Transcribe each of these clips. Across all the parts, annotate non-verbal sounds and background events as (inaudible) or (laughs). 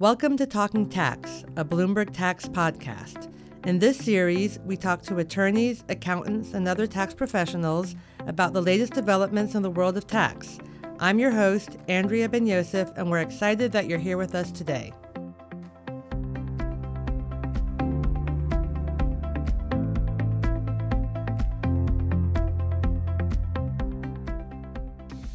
Welcome to Talking Tax, a Bloomberg Tax podcast. In this series, we talk to attorneys, accountants, and other tax professionals about the latest developments in the world of tax. I'm your host, Andrea Ben Yosef, and we're excited that you're here with us today.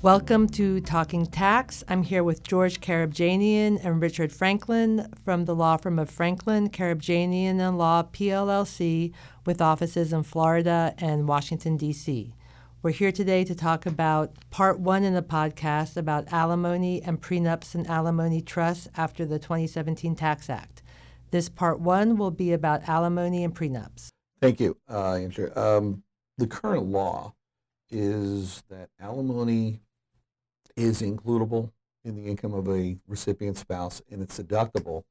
Welcome to Talking Tax. I'm here with George Karibjanian and Richard Franklin from the law firm of Franklin, Karibjanian and Law PLLC with offices in Florida and Washington, D.C. We're here today to talk about part one in the podcast about alimony and prenups and alimony trusts after the 2017 Tax Act. This part one will be about alimony and prenups. Thank you, uh, Andrew. Um, the current law is that alimony is includable in the income of a recipient spouse and it's deductible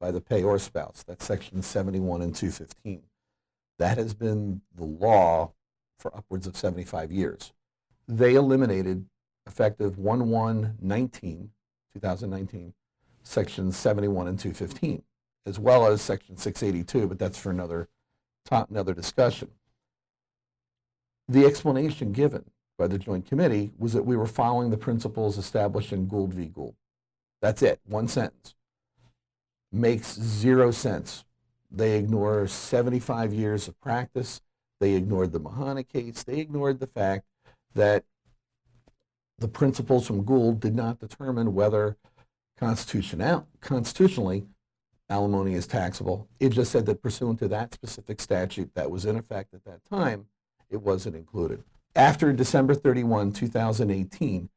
by the payor spouse. That's section 71 and 215. That has been the law for upwards of 75 years. They eliminated, effective 1-1-19, 2019, section 71 and 215, as well as section 682, but that's for another, another discussion. The explanation given by the Joint Committee was that we were following the principles established in Gould v. Gould. That's it, one sentence. Makes zero sense. They ignore 75 years of practice. They ignored the Mahana case. They ignored the fact that the principles from Gould did not determine whether constitutionally alimony is taxable. It just said that pursuant to that specific statute that was in effect at that time, it wasn't included. After December 31, 2018,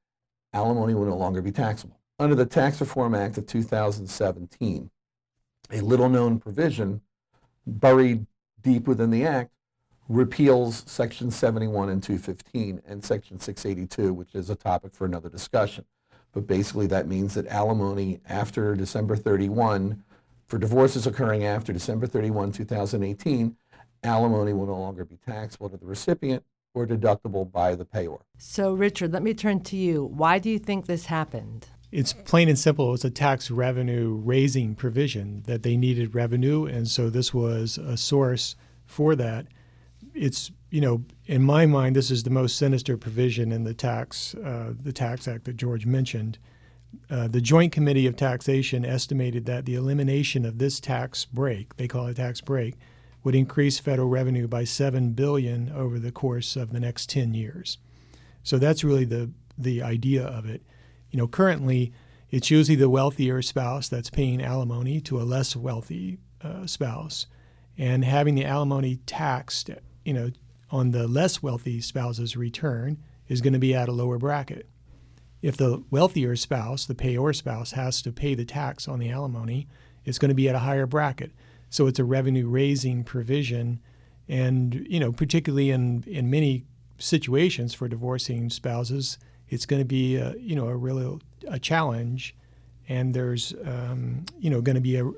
alimony will no longer be taxable. Under the Tax Reform Act of 2017, a little known provision buried deep within the Act repeals Section 71 and 215 and Section 682, which is a topic for another discussion. But basically, that means that alimony after December 31, for divorces occurring after December 31, 2018, alimony will no longer be taxable to the recipient or deductible by the payor. So, Richard, let me turn to you. Why do you think this happened? It's plain and simple. It was a tax revenue raising provision that they needed revenue, and so this was a source for that. It's you know, in my mind, this is the most sinister provision in the tax uh, the tax act that George mentioned. Uh, the Joint Committee of Taxation estimated that the elimination of this tax break, they call it tax break, would increase federal revenue by 7 billion over the course of the next 10 years. So that's really the the idea of it. You know, currently it's usually the wealthier spouse that's paying alimony to a less wealthy uh, spouse, and having the alimony taxed, you know, on the less wealthy spouse's return is going to be at a lower bracket. If the wealthier spouse, the payor spouse, has to pay the tax on the alimony, it's going to be at a higher bracket. So it's a revenue raising provision. And, you know, particularly in, in many situations for divorcing spouses, it's going to be, a, you know, a real a challenge. And there's, um, you know, going to be a,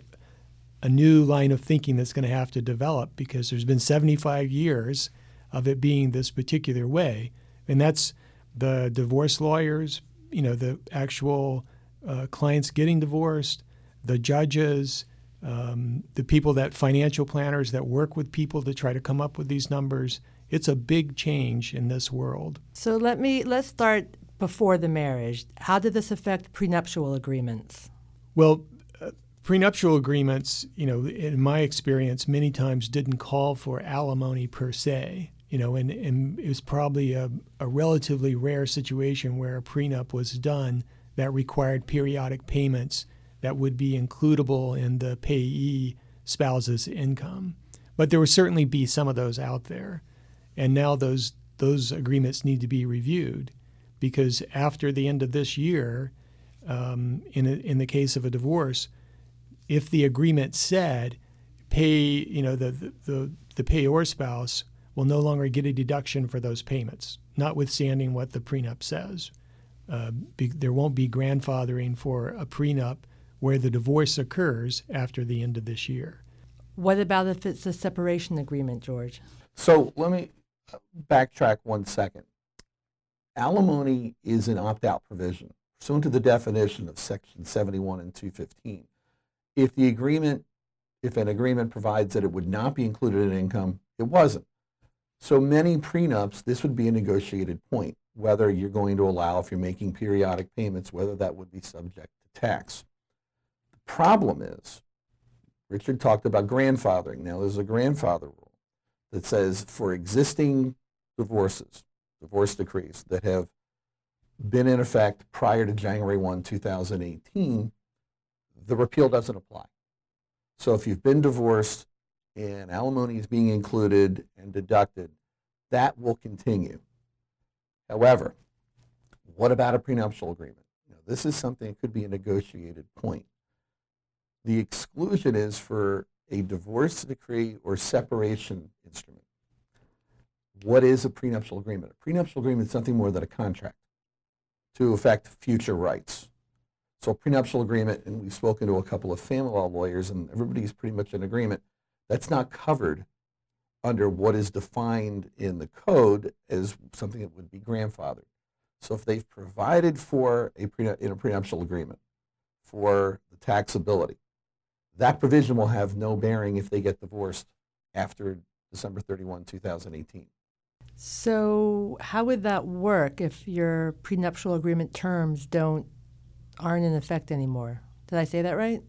a new line of thinking that's going to have to develop because there's been 75 years of it being this particular way. And that's the divorce lawyers, you know, the actual uh, clients getting divorced, the judges, um, the people that financial planners that work with people to try to come up with these numbers. It's a big change in this world. So let me let's start before the marriage. How did this affect prenuptial agreements? Well, uh, prenuptial agreements, you know, in my experience, many times didn't call for alimony per se. You know, and, and it was probably a, a relatively rare situation where a prenup was done that required periodic payments that would be includable in the payee spouse's income. But there would certainly be some of those out there. And now those those agreements need to be reviewed because after the end of this year, um, in, a, in the case of a divorce, if the agreement said pay, you know, the, the, the payor spouse will no longer get a deduction for those payments, notwithstanding what the prenup says. Uh, be, there won't be grandfathering for a prenup where the divorce occurs after the end of this year. What about if it's a separation agreement, George? So let me backtrack one second. Alimony is an opt out provision. Pursuant to the definition of Section 71 and 215, If the agreement, if an agreement provides that it would not be included in income, it wasn't. So many prenups, this would be a negotiated point, whether you're going to allow, if you're making periodic payments, whether that would be subject to tax. Problem is, Richard talked about grandfathering. Now, there's a grandfather rule that says for existing divorces, divorce decrees that have been in effect prior to January 1, 2018, the repeal doesn't apply. So if you've been divorced and alimony is being included and deducted, that will continue. However, what about a prenuptial agreement? Know, this is something that could be a negotiated point. The exclusion is for a divorce decree or separation instrument. What is a prenuptial agreement? A prenuptial agreement is something more than a contract to affect future rights. So a prenuptial agreement, and we've spoken to a couple of family law lawyers, and everybody's pretty much in agreement, that's not covered under what is defined in the code as something that would be grandfathered. So if they've provided for a in a prenuptial agreement for the taxability, that provision will have no bearing if they get divorced after December 31, 2018. So, how would that work if your prenuptial agreement terms don't aren't in effect anymore? Did I say that right?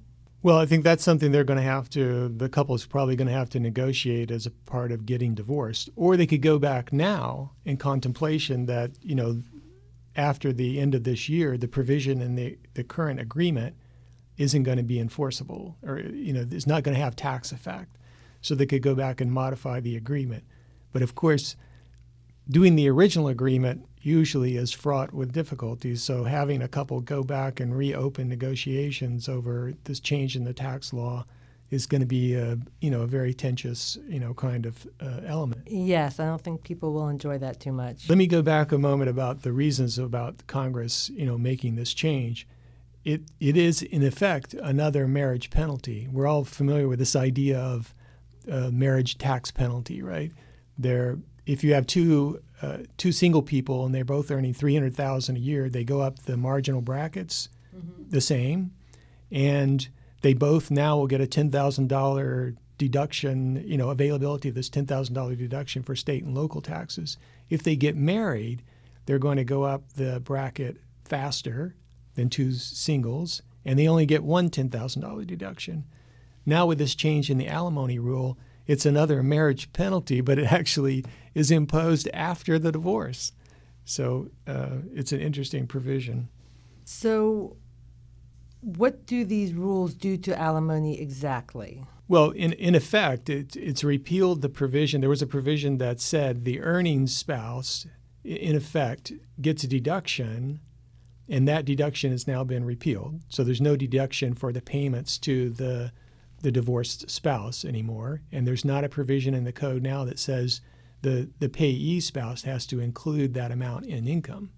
Well, I think that's something they're going to have to, the couple's probably going to have to negotiate as a part of getting divorced. Or they could go back now in contemplation that, you know, after the end of this year, the provision in the, the current agreement isn't going to be enforceable or, you know, it's not going to have tax effect. So they could go back and modify the agreement. But of course, doing the original agreement usually is fraught with difficulties. So having a couple go back and reopen negotiations over this change in the tax law is going to be a you know a very tenuous you know kind of uh, element. Yes, I don't think people will enjoy that too much. Let me go back a moment about the reasons about Congress you know making this change. It it is in effect another marriage penalty. We're all familiar with this idea of uh, marriage tax penalty, right? There if you have two uh, two single people and they're both earning three hundred thousand a year, they go up the marginal brackets mm-hmm. the same, and they both now will get a ten thousand dollar deduction. You know, availability of this ten thousand dollar deduction for state and local taxes. If they get married, they're going to go up the bracket faster than two singles, and they only get one ten thousand dollar deduction. Now, with this change in the alimony rule, it's another marriage penalty, but it actually is imposed after the divorce. So uh, it's an interesting provision. So, what do these rules do to alimony exactly? Well, in, in effect, it, it's repealed the provision. There was a provision that said the earning spouse, in effect, gets a deduction, and that deduction has now been repealed. So there's no deduction for the payments to the the divorced spouse anymore. And there's not a provision in the code now that says the, the payee spouse has to include that amount in income.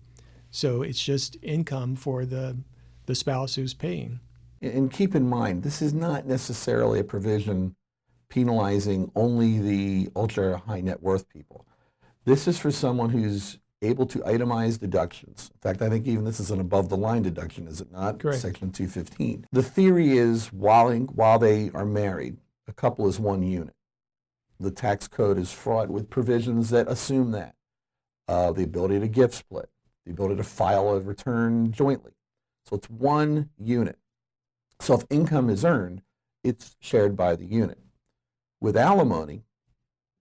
So it's just income for the, the spouse who's paying. And keep in mind, this is not necessarily a provision penalizing only the ultra high net worth people. This is for someone who's able to itemize deductions. In fact, I think even this is an above the line deduction, is it not? Correct. Section 215. The theory is while, in, while they are married, a couple is one unit. The tax code is fraught with provisions that assume that. Uh, the ability to gift split, the ability to file a return jointly. So it's one unit. So if income is earned, it's shared by the unit. With alimony,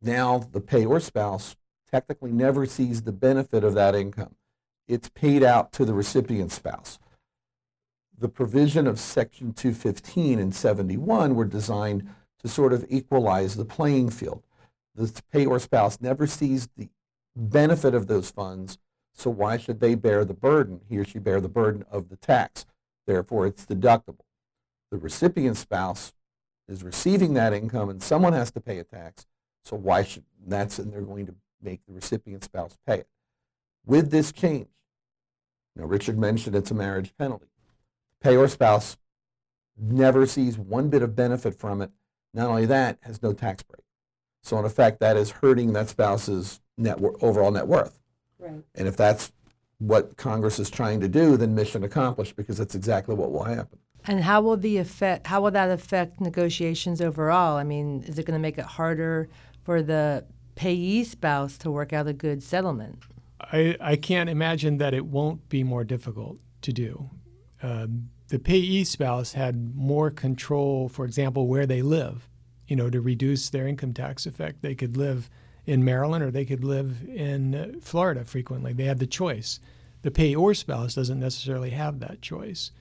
now the payor spouse technically never sees the benefit of that income. It's paid out to the recipient spouse. The provision of Section 215 and 71 were designed to sort of equalize the playing field. The payor spouse never sees the benefit of those funds, so why should they bear the burden? He or she bear the burden of the tax. Therefore, it's deductible. The recipient spouse is receiving that income and someone has to pay a tax, so why should that's and they're going to make the recipient spouse pay it. With this change, now Richard mentioned it's a marriage penalty. Payor spouse never sees one bit of benefit from it. Not only that, has no tax break. So in effect, that is hurting that spouse's net overall net worth. Right. And if that's what Congress is trying to do, then mission accomplished because that's exactly what will happen. And how will the effect? How will that affect negotiations overall? I mean, is it going to make it harder for the payee spouse to work out a good settlement? I, I can't imagine that it won't be more difficult to do. Um, the payee spouse had more control, for example, where they live, you know, to reduce their income tax effect. They could live in Maryland or they could live in uh, Florida frequently. They had the choice. The payor spouse doesn't necessarily have that choice.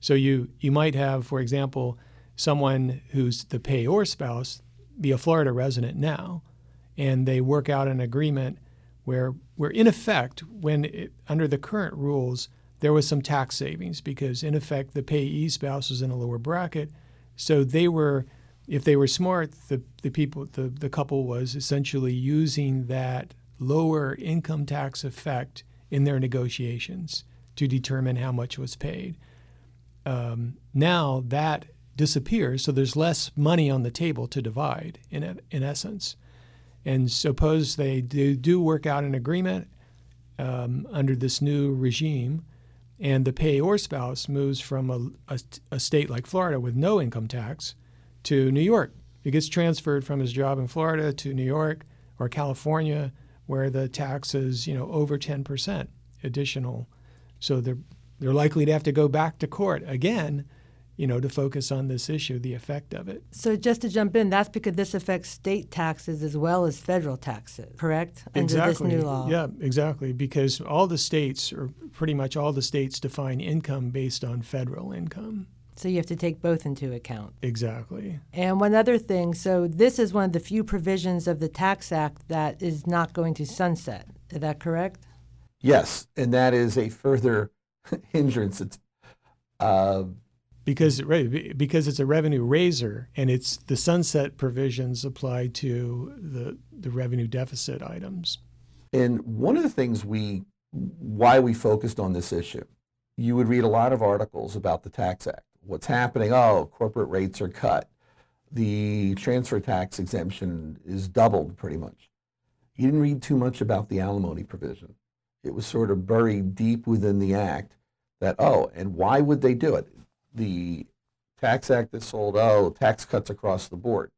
So you, you might have, for example, someone who's the payor spouse be a Florida resident now, and they work out an agreement where, where in effect, when it, under the current rules, there was some tax savings because in effect the payee spouse was in a lower bracket, so they were, if they were smart, the, the people the, the couple was essentially using that lower income tax effect in their negotiations to determine how much was paid. Um, now that disappears, so there's less money on the table to divide in, in essence. And suppose they do, do work out an agreement um, under this new regime, and the payor spouse moves from a, a, a, state like Florida with no income tax to New York. He gets transferred from his job in Florida to New York or California, where the tax is you know over 10% additional. So they're they're likely to have to go back to court again you know, to focus on this issue, the effect of it. So just to jump in, that's because this affects state taxes as well as federal taxes, correct? Exactly. Under this new law. Yeah, exactly. Because all the states, or pretty much all the states, define income based on federal income. So you have to take both into account. Exactly. And one other thing, so this is one of the few provisions of the Tax Act that is not going to sunset. Is that correct? Yes, and that is a further (laughs) hindrance. It's uh, because mm-hmm. right, because it's a revenue raiser and it's the sunset provisions apply to the the revenue deficit items. And one of the things we why we focused on this issue, you would read a lot of articles about the Tax Act. What's happening? Oh, corporate rates are cut. The transfer tax exemption is doubled pretty much. You didn't read too much about the alimony provision. It was sort of buried deep within the act that, oh, and why would they do it? The Tax Act is sold, oh, tax cuts across the board.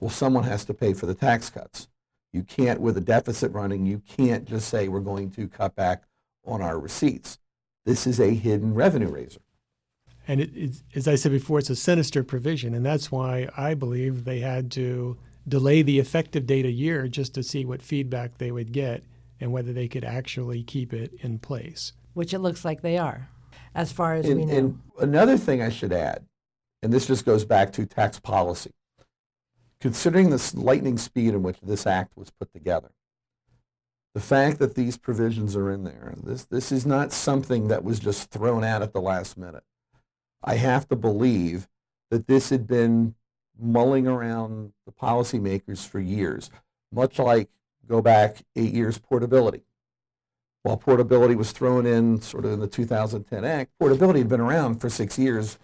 Well, someone has to pay for the tax cuts. You can't, with a deficit running, you can't just say we're going to cut back on our receipts. This is a hidden revenue raiser. And it, as I said before, it's a sinister provision, and that's why I believe they had to delay the effective date a year just to see what feedback they would get and whether they could actually keep it in place. Which it looks like they are as far as and, we know. And another thing I should add, and this just goes back to tax policy, considering the lightning speed in which this act was put together, the fact that these provisions are in there, this, this is not something that was just thrown out at the last minute. I have to believe that this had been mulling around the policymakers for years, much like go back eight years portability while portability was thrown in sort of in the 2010 Act, portability had been around for six years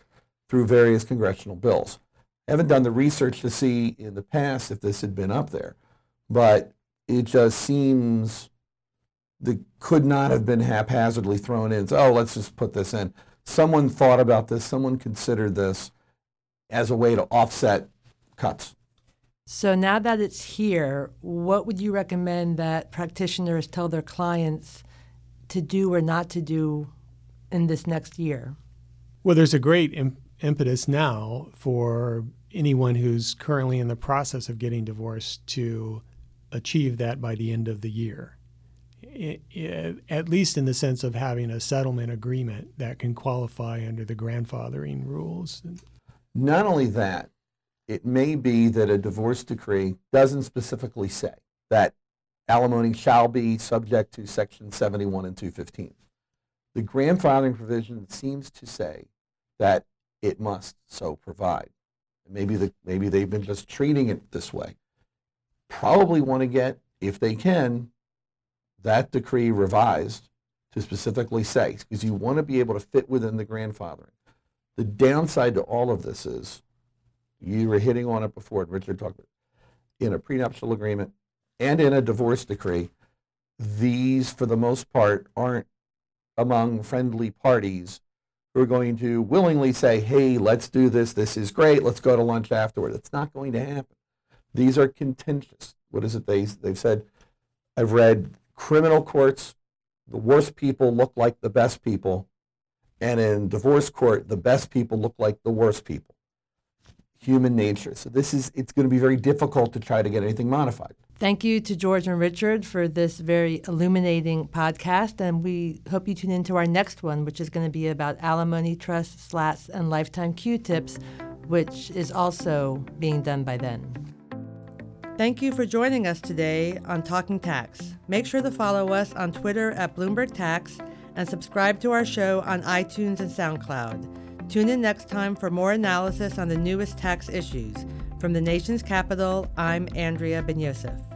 through various congressional bills. I haven't done the research to see in the past if this had been up there, but it just seems that could not have been haphazardly thrown in. So, oh, let's just put this in. Someone thought about this. Someone considered this as a way to offset cuts. So now that it's here, what would you recommend that practitioners tell their clients to do or not to do in this next year? Well, there's a great Im- impetus now for anyone who's currently in the process of getting divorced to achieve that by the end of the year. It, it, at least in the sense of having a settlement agreement that can qualify under the grandfathering rules. Not only that, it may be that a divorce decree doesn't specifically say that alimony shall be subject to section 71 and 215. The grandfathering provision seems to say that it must so provide. Maybe, the, maybe they've been just treating it this way. Probably want to get, if they can, that decree revised to specifically say, because you want to be able to fit within the grandfathering. The downside to all of this is, you were hitting on it before, and Richard talked about it, in a prenuptial agreement, and in a divorce decree, these, for the most part, aren't among friendly parties who are going to willingly say, hey, let's do this. This is great. Let's go to lunch afterward. It's not going to happen. These are contentious. What is it they, they've said? I've read criminal courts, the worst people look like the best people. And in divorce court, the best people look like the worst people. Human nature. So this is, it's going to be very difficult to try to get anything modified. Thank you to George and Richard for this very illuminating podcast, and we hope you tune into our next one, which is going to be about alimony trusts, SLATs, and lifetime QTIPs, which is also being done by then. Thank you for joining us today on Talking Tax. Make sure to follow us on Twitter at Bloomberg Tax and subscribe to our show on iTunes and SoundCloud. Tune in next time for more analysis on the newest tax issues. From the nation's capital, I'm Andrea Ben Yosef.